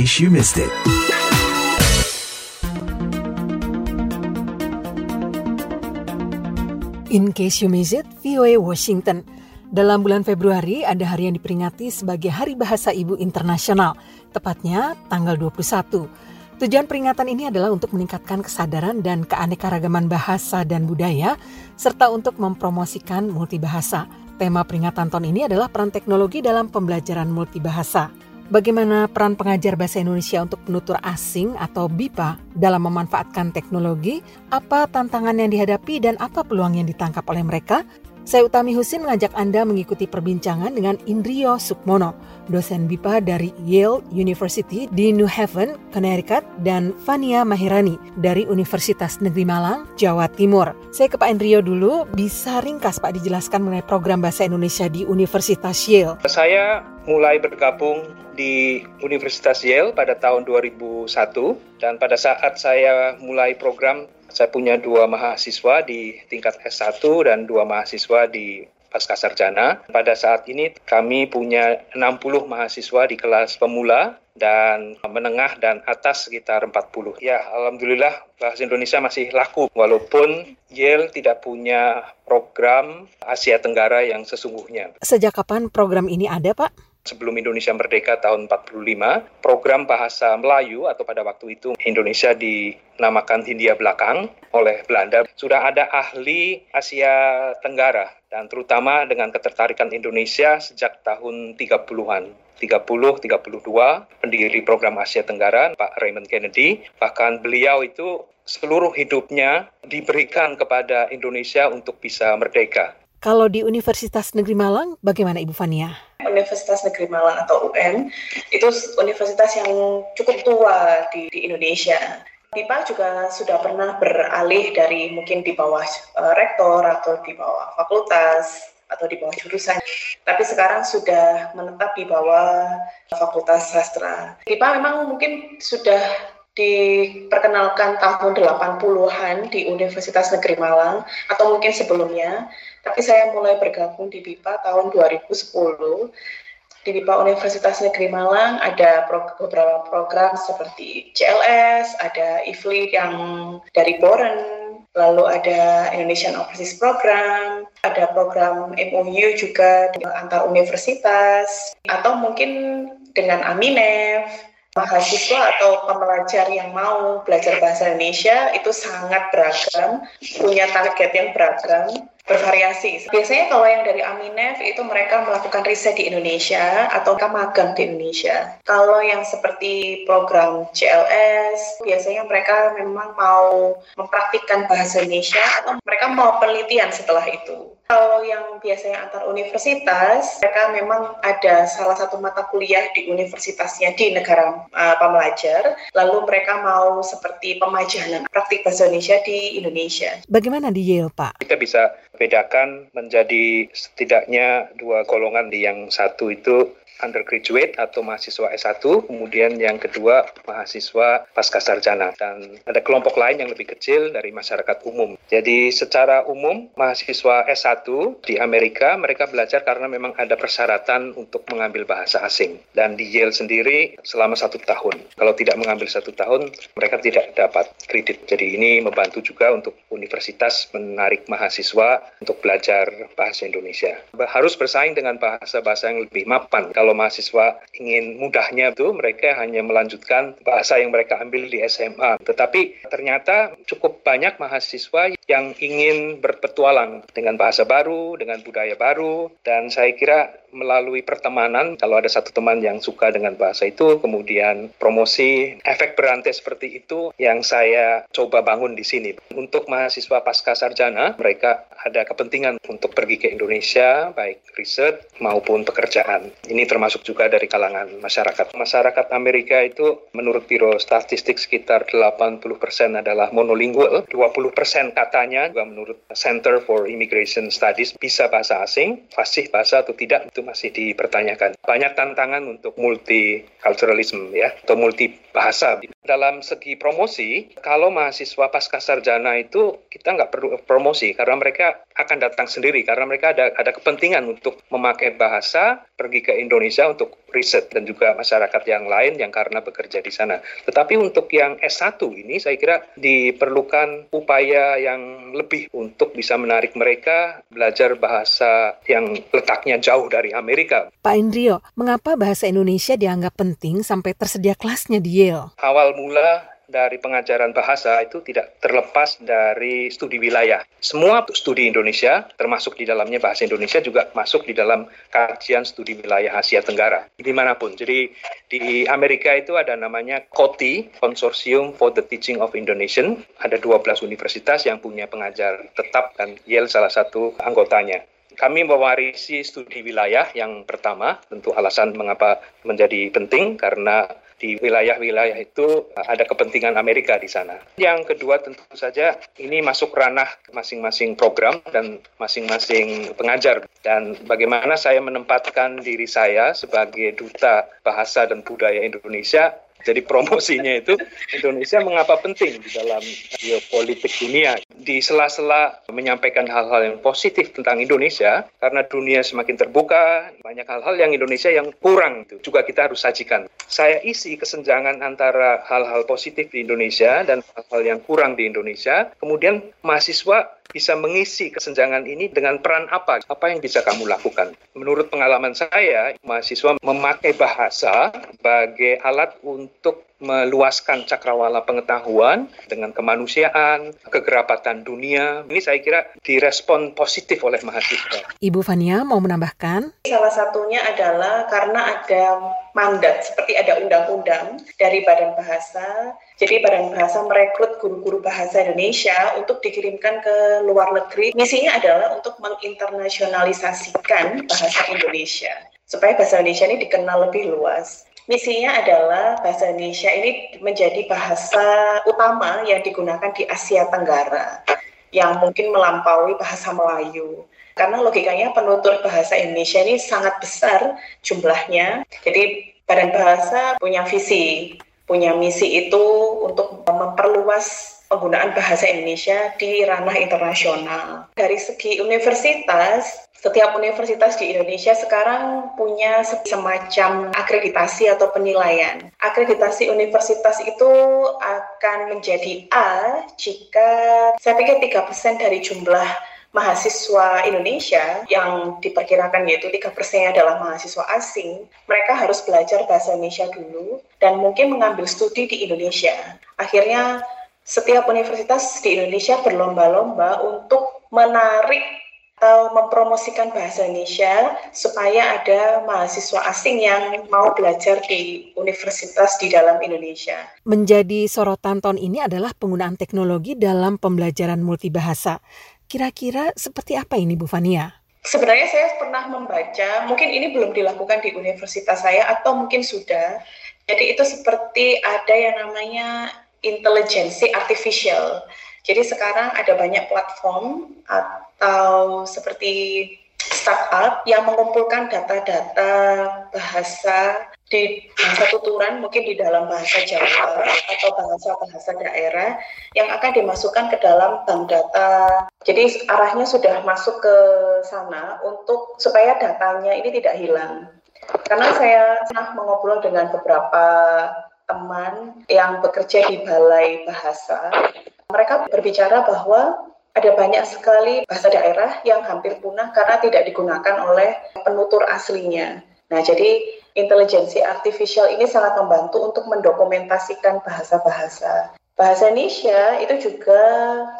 case you missed it. In case you missed it, VOA Washington. Dalam bulan Februari ada hari yang diperingati sebagai Hari Bahasa Ibu Internasional, tepatnya tanggal 21. Tujuan peringatan ini adalah untuk meningkatkan kesadaran dan keanekaragaman bahasa dan budaya, serta untuk mempromosikan multibahasa. Tema peringatan tahun ini adalah peran teknologi dalam pembelajaran multibahasa. Bagaimana peran pengajar bahasa Indonesia untuk penutur asing atau BIPA dalam memanfaatkan teknologi? Apa tantangan yang dihadapi dan apa peluang yang ditangkap oleh mereka? Saya Utami Husin mengajak Anda mengikuti perbincangan dengan Indrio Sukmono, dosen BIPA dari Yale University di New Haven, Connecticut, dan Fania Mahirani dari Universitas Negeri Malang, Jawa Timur. Saya ke Pak Indrio dulu, bisa ringkas Pak dijelaskan mengenai program Bahasa Indonesia di Universitas Yale? Saya mulai bergabung di Universitas Yale pada tahun 2001 dan pada saat saya mulai program saya punya dua mahasiswa di tingkat S1 dan dua mahasiswa di pasca sarjana. Pada saat ini kami punya 60 mahasiswa di kelas pemula dan menengah dan atas sekitar 40. Ya, alhamdulillah bahasa Indonesia masih laku walaupun Yale tidak punya program Asia Tenggara yang sesungguhnya. Sejak kapan program ini ada, Pak? Sebelum Indonesia merdeka tahun 45, program bahasa Melayu atau pada waktu itu Indonesia dinamakan Hindia Belakang oleh Belanda. Sudah ada ahli Asia Tenggara dan terutama dengan ketertarikan Indonesia sejak tahun 30-an. 30, 32, pendiri program Asia Tenggara, Pak Raymond Kennedy. Bahkan beliau itu seluruh hidupnya diberikan kepada Indonesia untuk bisa merdeka. Kalau di Universitas Negeri Malang, bagaimana Ibu Fania? Universitas Negeri Malang atau UN itu universitas yang cukup tua di, di Indonesia. PIPA juga sudah pernah beralih dari mungkin di bawah uh, rektor atau di bawah fakultas atau di bawah jurusan, tapi sekarang sudah menetap di bawah fakultas sastra. PIPA memang mungkin sudah diperkenalkan tahun 80-an di Universitas Negeri Malang atau mungkin sebelumnya tapi saya mulai bergabung di BIPA tahun 2010. Di BIPA Universitas Negeri Malang ada beberapa program seperti CLS, ada IFLI yang dari Boren, lalu ada Indonesian Overseas Program, ada program MOU juga antar universitas, atau mungkin dengan Aminef, mahasiswa atau pembelajar yang mau belajar bahasa Indonesia itu sangat beragam, punya target yang beragam bervariasi. Biasanya kalau yang dari Aminef itu mereka melakukan riset di Indonesia atau magang di Indonesia. Kalau yang seperti program CLS, biasanya mereka memang mau mempraktikkan bahasa Indonesia atau mereka mau penelitian setelah itu. Kalau yang biasanya antar universitas, mereka memang ada salah satu mata kuliah di universitasnya di negara uh, pembelajar, lalu mereka mau seperti pemajanan praktik bahasa Indonesia di Indonesia. Bagaimana di Yale, Pak? Kita bisa bedakan menjadi setidaknya dua golongan di yang satu itu undergraduate atau mahasiswa S1, kemudian yang kedua mahasiswa pasca sarjana dan ada kelompok lain yang lebih kecil dari masyarakat umum. Jadi secara umum mahasiswa S1 di Amerika mereka belajar karena memang ada persyaratan untuk mengambil bahasa asing dan di Yale sendiri selama satu tahun. Kalau tidak mengambil satu tahun mereka tidak dapat kredit. Jadi ini membantu juga untuk universitas menarik mahasiswa untuk belajar bahasa Indonesia. Harus bersaing dengan bahasa-bahasa yang lebih mapan. Kalau kalau mahasiswa ingin mudahnya itu mereka hanya melanjutkan bahasa yang mereka ambil di SMA. Tetapi ternyata cukup banyak mahasiswa yang ingin berpetualang dengan bahasa baru, dengan budaya baru, dan saya kira melalui pertemanan, kalau ada satu teman yang suka dengan bahasa itu, kemudian promosi, efek berantai seperti itu yang saya coba bangun di sini. Untuk mahasiswa pasca sarjana, mereka ada kepentingan untuk pergi ke Indonesia, baik riset maupun pekerjaan. Ini termasuk juga dari kalangan masyarakat. Masyarakat Amerika itu menurut Biro Statistik sekitar 80% adalah monolingual, 20% kata katanya juga menurut Center for Immigration Studies bisa bahasa asing, fasih bahasa atau tidak itu masih dipertanyakan. Banyak tantangan untuk multiculturalism ya atau multi bahasa. Dalam segi promosi, kalau mahasiswa pasca sarjana itu kita nggak perlu promosi karena mereka akan datang sendiri karena mereka ada ada kepentingan untuk memakai bahasa pergi ke Indonesia Indonesia untuk riset dan juga masyarakat yang lain yang karena bekerja di sana. Tetapi untuk yang S1 ini saya kira diperlukan upaya yang lebih untuk bisa menarik mereka belajar bahasa yang letaknya jauh dari Amerika. Pak Indrio, mengapa bahasa Indonesia dianggap penting sampai tersedia kelasnya di Yale? Awal mula dari pengajaran bahasa itu tidak terlepas dari studi wilayah. Semua studi Indonesia, termasuk di dalamnya bahasa Indonesia, juga masuk di dalam kajian studi wilayah Asia Tenggara, di mana pun. Jadi di Amerika itu ada namanya COTI, Consortium for the Teaching of Indonesian. Ada 12 universitas yang punya pengajar tetap, dan Yale salah satu anggotanya kami mewarisi studi wilayah yang pertama, tentu alasan mengapa menjadi penting karena di wilayah-wilayah itu uh, ada kepentingan Amerika di sana. Yang kedua tentu saja ini masuk ranah masing-masing program dan masing-masing pengajar dan bagaimana saya menempatkan diri saya sebagai duta bahasa dan budaya Indonesia jadi promosinya itu Indonesia mengapa penting di dalam geopolitik dunia. Di sela-sela menyampaikan hal-hal yang positif tentang Indonesia, karena dunia semakin terbuka, banyak hal-hal yang Indonesia yang kurang itu juga kita harus sajikan. Saya isi kesenjangan antara hal-hal positif di Indonesia dan hal-hal yang kurang di Indonesia. Kemudian mahasiswa bisa mengisi kesenjangan ini dengan peran apa? Apa yang bisa kamu lakukan? Menurut pengalaman saya, mahasiswa memakai bahasa sebagai alat untuk meluaskan cakrawala pengetahuan dengan kemanusiaan, kegerapatan dunia. Ini saya kira direspon positif oleh mahasiswa. Ibu Fania mau menambahkan? Salah satunya adalah karena ada mandat, seperti ada undang-undang dari Badan Bahasa. Jadi Badan Bahasa merekrut guru-guru bahasa Indonesia untuk dikirimkan ke luar negeri. Misinya adalah untuk menginternasionalisasikan bahasa Indonesia supaya bahasa Indonesia ini dikenal lebih luas. Misinya adalah bahasa Indonesia ini menjadi bahasa utama yang digunakan di Asia Tenggara yang mungkin melampaui bahasa Melayu. Karena logikanya penutur bahasa Indonesia ini sangat besar jumlahnya. Jadi Badan Bahasa punya visi, punya misi itu untuk memperluas penggunaan bahasa Indonesia di ranah internasional. Dari segi universitas, setiap universitas di Indonesia sekarang punya semacam akreditasi atau penilaian. Akreditasi universitas itu akan menjadi A jika saya pikir 3% dari jumlah mahasiswa Indonesia yang diperkirakan yaitu 3 persennya adalah mahasiswa asing, mereka harus belajar bahasa Indonesia dulu dan mungkin mengambil studi di Indonesia. Akhirnya setiap universitas di Indonesia berlomba-lomba untuk menarik atau mempromosikan bahasa Indonesia supaya ada mahasiswa asing yang mau belajar di universitas di dalam Indonesia. Menjadi sorotan tahun ini adalah penggunaan teknologi dalam pembelajaran multibahasa. Kira-kira seperti apa ini Bu Fania? Sebenarnya saya pernah membaca, mungkin ini belum dilakukan di universitas saya atau mungkin sudah. Jadi itu seperti ada yang namanya intelijensi artificial. Jadi sekarang ada banyak platform atau seperti startup yang mengumpulkan data-data bahasa di bahasa tuturan mungkin di dalam bahasa Jawa atau bahasa-bahasa daerah yang akan dimasukkan ke dalam bank data. Jadi arahnya sudah masuk ke sana untuk supaya datanya ini tidak hilang. Karena saya pernah mengobrol dengan beberapa teman yang bekerja di balai bahasa, mereka berbicara bahwa ada banyak sekali bahasa daerah yang hampir punah karena tidak digunakan oleh penutur aslinya. Nah, jadi intelijensi artificial ini sangat membantu untuk mendokumentasikan bahasa-bahasa. Bahasa Indonesia itu juga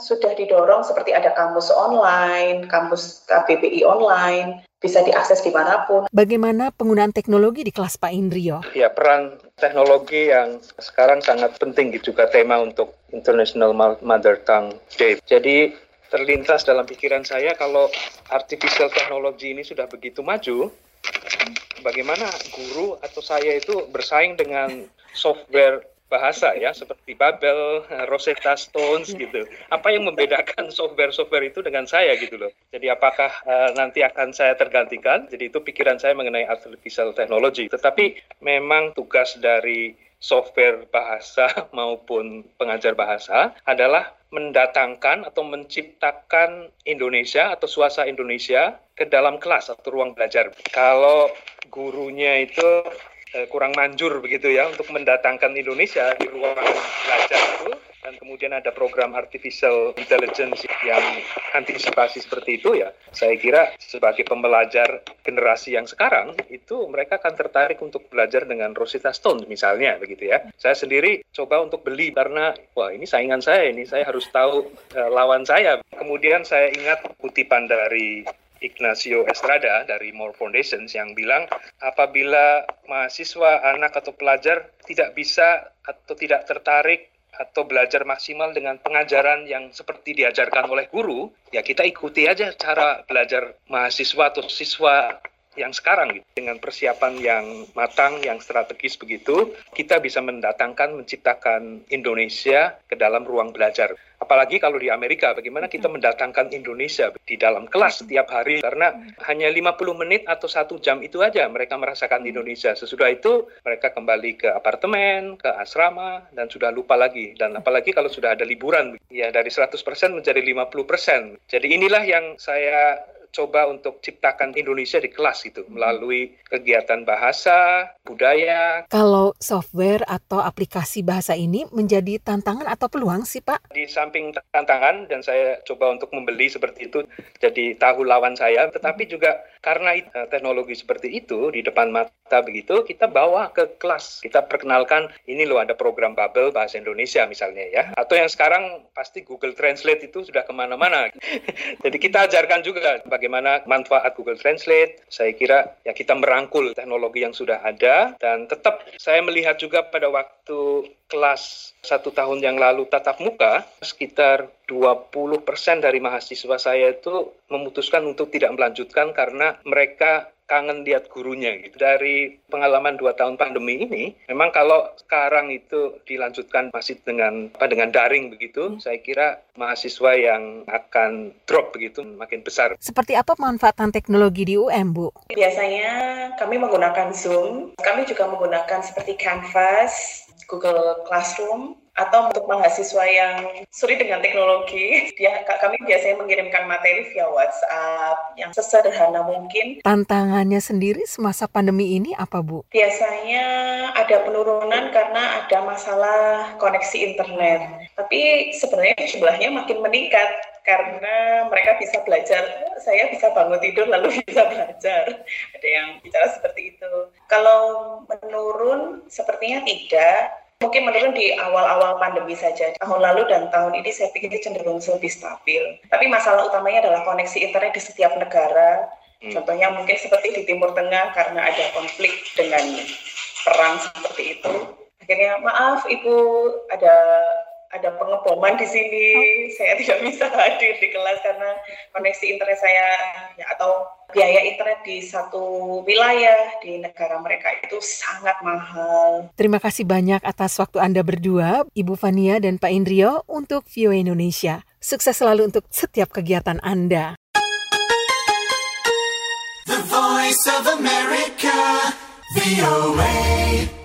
sudah didorong seperti ada kamus online, kamus KBBI online, bisa diakses di mana pun. Bagaimana penggunaan teknologi di kelas Pak Indrio? Ya, peran teknologi yang sekarang sangat penting juga tema untuk International Mother Tongue Day. Jadi terlintas dalam pikiran saya kalau artificial technology ini sudah begitu maju, bagaimana guru atau saya itu bersaing dengan software bahasa ya seperti Babel, Rosetta Stones gitu. Apa yang membedakan software-software itu dengan saya gitu loh. Jadi apakah uh, nanti akan saya tergantikan? Jadi itu pikiran saya mengenai artificial technology. Tetapi memang tugas dari software bahasa maupun pengajar bahasa adalah mendatangkan atau menciptakan Indonesia atau suasana Indonesia ke dalam kelas atau ruang belajar. Kalau gurunya itu eh, kurang manjur begitu ya untuk mendatangkan Indonesia di ruang belajar itu dan kemudian ada program artificial intelligence yang antisipasi seperti itu ya. Saya kira sebagai pembelajar generasi yang sekarang itu mereka akan tertarik untuk belajar dengan Rosetta Stone misalnya begitu ya. Saya sendiri coba untuk beli karena wah ini saingan saya ini saya harus tahu uh, lawan saya. Kemudian saya ingat kutipan dari Ignacio Estrada dari More Foundations yang bilang apabila mahasiswa, anak atau pelajar tidak bisa atau tidak tertarik atau belajar maksimal dengan pengajaran yang seperti diajarkan oleh guru, ya kita ikuti aja cara belajar mahasiswa atau siswa yang sekarang gitu. dengan persiapan yang matang, yang strategis begitu, kita bisa mendatangkan, menciptakan Indonesia ke dalam ruang belajar. Apalagi kalau di Amerika, bagaimana kita mendatangkan Indonesia di dalam kelas setiap hari, karena hanya 50 menit atau satu jam itu aja mereka merasakan Indonesia. Sesudah itu mereka kembali ke apartemen, ke asrama, dan sudah lupa lagi. Dan apalagi kalau sudah ada liburan, ya dari 100% menjadi 50%. Jadi inilah yang saya coba untuk ciptakan Indonesia di kelas itu melalui kegiatan bahasa, budaya. Kalau software atau aplikasi bahasa ini menjadi tantangan atau peluang sih Pak? Di samping tantangan dan saya coba untuk membeli seperti itu jadi tahu lawan saya, tetapi juga karena eh, teknologi seperti itu di depan mata begitu kita bawa ke kelas. Kita perkenalkan ini loh ada program Bubble bahasa Indonesia misalnya ya. Atau yang sekarang pasti Google Translate itu sudah ke mana-mana. jadi kita ajarkan juga bagaimana manfaat Google Translate. Saya kira ya kita merangkul teknologi yang sudah ada dan tetap saya melihat juga pada waktu kelas satu tahun yang lalu tatap muka, sekitar 20% dari mahasiswa saya itu memutuskan untuk tidak melanjutkan karena mereka kangen lihat gurunya gitu. Dari pengalaman dua tahun pandemi ini, memang kalau sekarang itu dilanjutkan masih dengan apa dengan daring begitu, hmm. saya kira mahasiswa yang akan drop begitu makin besar. Seperti apa pemanfaatan teknologi di UM, Bu? Biasanya kami menggunakan Zoom, kami juga menggunakan seperti Canvas, Google Classroom, atau untuk mahasiswa yang sulit dengan teknologi, dia kami biasanya mengirimkan materi via WhatsApp yang sesederhana mungkin. Tantangannya sendiri semasa pandemi ini apa, Bu? Biasanya ada penurunan karena ada masalah koneksi internet. Tapi sebenarnya jumlahnya makin meningkat karena mereka bisa belajar. Saya bisa bangun tidur lalu bisa belajar. Ada yang bicara seperti itu. Kalau menurun sepertinya tidak Mungkin menurun di awal-awal pandemi saja. Tahun lalu dan tahun ini saya pikir cenderung lebih stabil. Tapi masalah utamanya adalah koneksi internet di setiap negara. Hmm. Contohnya mungkin seperti di Timur Tengah karena ada konflik dengan perang seperti itu. Akhirnya maaf Ibu ada ada pengeboman di sini. Saya tidak bisa hadir di kelas karena koneksi internet saya ya, atau biaya internet di satu wilayah di negara mereka itu sangat mahal. Terima kasih banyak atas waktu Anda berdua, Ibu Fania dan Pak Indrio untuk Vio Indonesia. Sukses selalu untuk setiap kegiatan Anda. The Voice of America, VOA.